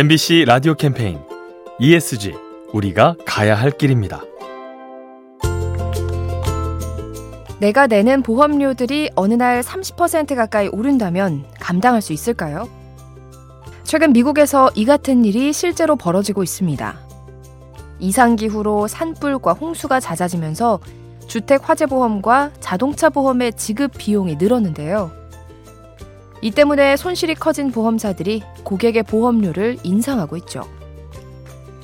MBC 라디오 캠페인 ESG 우리가 가야 할 길입니다. 내가 내는 보험료들이 어느 날 30% 가까이 오른다면 감당할 수 있을까요? 최근 미국에서 이 같은 일이 실제로 벌어지고 있습니다. 이상기후로 산불과 홍수가 잦아지면서 주택 화재 보험과 자동차 보험의 지급 비용이 늘었는데요. 이 때문에 손실이 커진 보험사들이 고객의 보험료를 인상하고 있죠.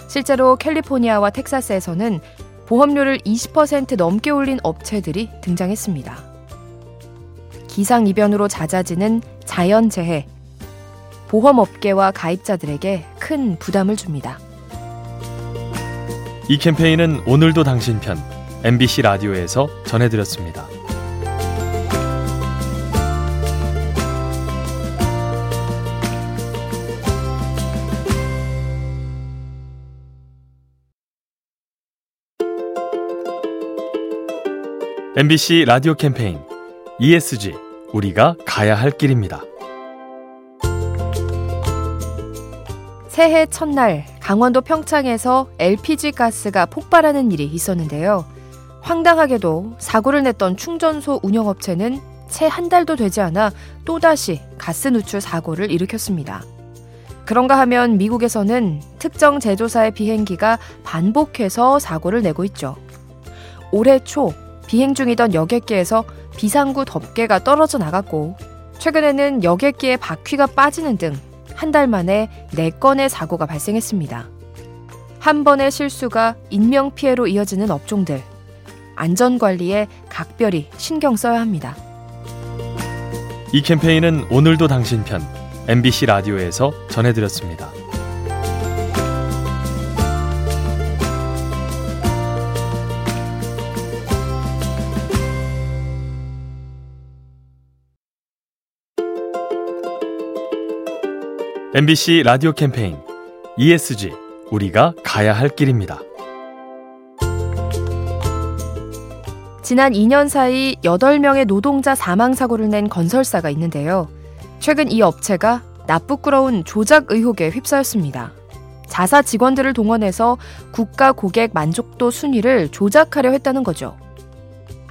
실제로 캘리포니아와 텍사스에서는 보험료를 20% 넘게 올린 업체들이 등장했습니다. 기상이변으로 잦아지는 자연재해, 보험업계와 가입자들에게 큰 부담을 줍니다. 이 캠페인은 오늘도 당신 편 MBC 라디오에서 전해드렸습니다. MBC 라디오 캠페인 ESG 우리가 가야 할 길입니다. 새해 첫날 강원도 평창에서 LPG 가스가 폭발하는 일이 있었는데요. 황당하게도 사고를 냈던 충전소 운영업체는 채 한 달도 되지 않아 또다시 가스 누출 사고를 일으켰습니다. 그런가 하면 미국에서는 특정 제조사의 비행기가 반복해서 사고를 내고 있죠. 올해 초 비행 중이던 여객기에서 비상구 덮개가 떨어져 나갔고 최근에는 여객기의 바퀴가 빠지는 등 한 달 만에 4건의 사고가 발생했습니다. 한 번의 실수가 인명피해로 이어지는 업종들. 안전관리에 각별히 신경 써야 합니다. 이 캠페인은 오늘도 당신 편 MBC 라디오에서 전해드렸습니다. MBC 라디오 캠페인 ESG 우리가 가야 할 길입니다. 지난 2년 사이 8명의 노동자 사망 사고를 낸 건설사가 있는데요. 최근 이 업체가 나쁘끄러운 조작 의혹에 휩싸였습니다. 자사 직원들을 동원해서 국가 고객 만족도 순위를 조작하려 했다는 거죠.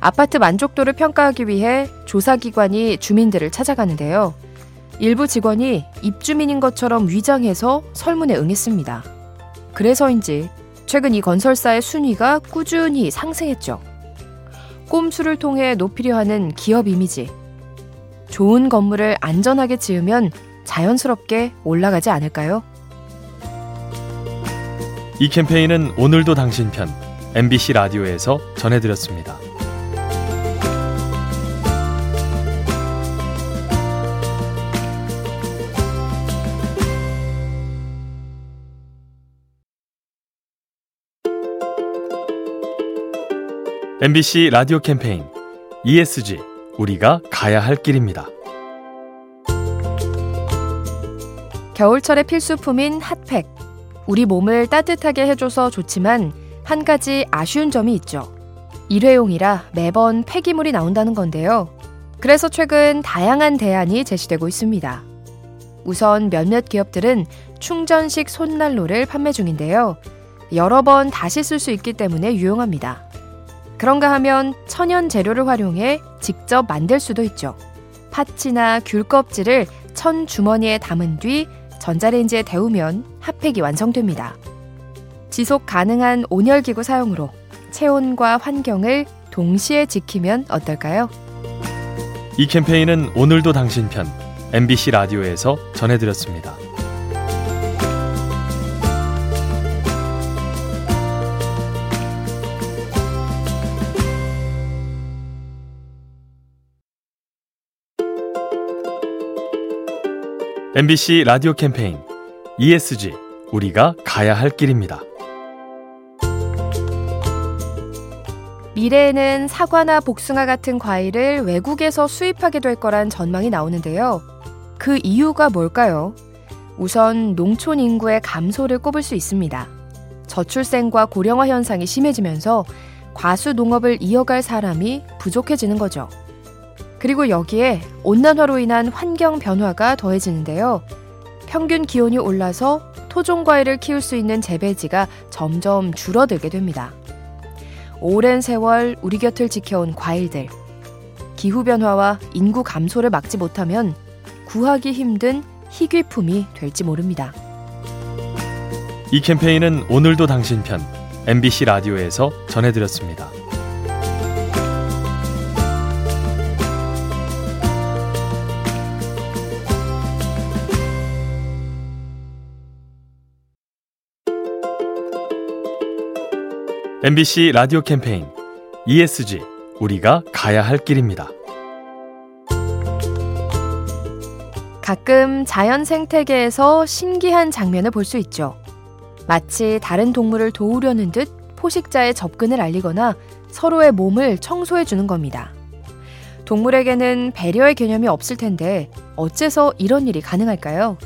아파트 만족도를 평가하기 위해 조사기관이 주민들을 찾아가는데요. 일부 직원이 입주민인 것처럼 위장해서 설문에 응했습니다. 그래서인지 최근 이 건설사의 순위가 꾸준히 상승했죠. 꼼수를 통해 높이려 하는 기업 이미지. 좋은 건물을 안전하게 지으면 자연스럽게 올라가지 않을까요? 이 캠페인은 오늘도 당신 편 MBC 라디오에서 전해드렸습니다. MBC 라디오 캠페인 ESG 우리가 가야 할 길입니다. 겨울철의 필수품인 핫팩. 우리 몸을 따뜻하게 해줘서 좋지만 한 가지 아쉬운 점이 있죠. 일회용이라 매번 폐기물이 나온다는 건데요. 그래서 최근 다양한 대안이 제시되고 있습니다. 우선 몇몇 기업들은 충전식 손난로를 판매 중인데요. 여러 번 다시 쓸 수 있기 때문에 유용합니다. 그런가 하면 천연 재료를 활용해 직접 만들 수도 있죠. 파치나 귤 껍질을 천 주머니에 담은 뒤 전자레인지에 데우면 핫팩이 완성됩니다. 지속 가능한 온열기구 사용으로 체온과 환경을 동시에 지키면 어떨까요? 이 캠페인은 오늘도 당신 편 MBC 라디오에서 전해드렸습니다. MBC 라디오 캠페인 ESG 우리가 가야 할 길입니다. 미래에는 사과나 복숭아 같은 과일을 외국에서 수입하게 될 거란 전망이 나오는데요. 그 이유가 뭘까요? 우선 농촌 인구의 감소를 꼽을 수 있습니다. 저출생과 고령화 현상이 심해지면서 과수 농업을 이어갈 사람이 부족해지는 거죠. 그리고 여기에 온난화로 인한 환경 변화가 더해지는데요. 평균 기온이 올라서 토종 과일을 키울 수 있는 재배지가 점점 줄어들게 됩니다. 오랜 세월 우리 곁을 지켜온 과일들. 기후변화와 인구 감소를 막지 못하면 구하기 힘든 희귀품이 될지 모릅니다. 이 캠페인은 오늘도 당신 편 MBC 라디오에서 전해드렸습니다. MBC 라디오 캠페인 ESG 우리가 가야 할 길입니다. 가끔 자연 생태계에서 신기한 장면을 볼 수 있죠. 마치 다른 동물을 도우려는 듯 포식자의 접근을 알리거나 서로의 몸을 청소해 주는 겁니다. 동물에게는 배려의 개념이 없을 텐데 어째서 이런 일이 가능할까요?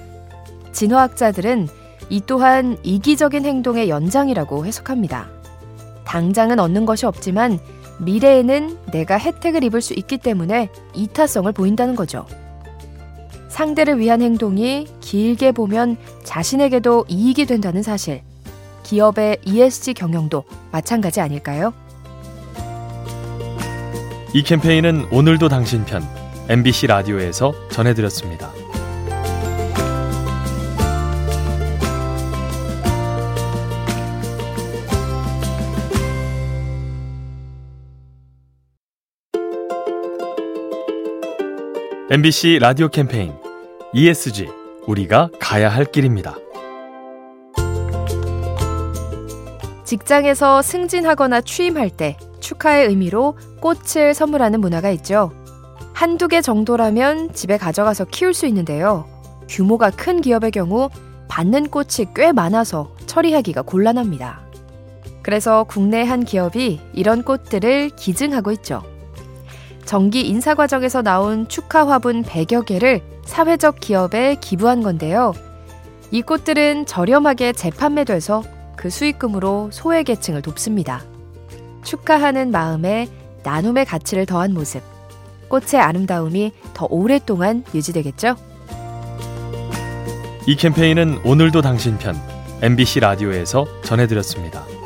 진화학자들은 이 또한 이기적인 행동의 연장이라고 해석합니다. 당장은 얻는 것이 없지만 미래에는 내가 혜택을 입을 수 있기 때문에 이타성을 보인다는 거죠. 상대를 위한 행동이 길게 보면 자신에게도 이익이 된다는 사실. 기업의 ESG 경영도 마찬가지 아닐까요? 이 캠페인은 오늘도 당신 편 MBC 라디오에서 전해드렸습니다. MBC 라디오 캠페인 ESG 우리가 가야 할 길입니다. 직장에서 승진하거나 취임할 때 축하의 의미로 꽃을 선물하는 문화가 있죠. 한두 개 정도라면 집에 가져가서 키울 수 있는데요. 규모가 큰 기업의 경우 받는 꽃이 꽤 많아서 처리하기가 곤란합니다. 그래서 국내 한 기업이 이런 꽃들을 기증하고 있죠. 정기 인사 과정에서 나온 축하 화분 100여 개를 사회적 기업에 기부한 건데요. 이 꽃들은 저렴하게 재판매돼서 그 수익금으로 소외계층을 돕습니다. 축하하는 마음에 나눔의 가치를 더한 모습. 꽃의 아름다움이 더 오랫동안 유지되겠죠? 이 캠페인은 오늘도 당신 편 MBC 라디오에서 전해드렸습니다.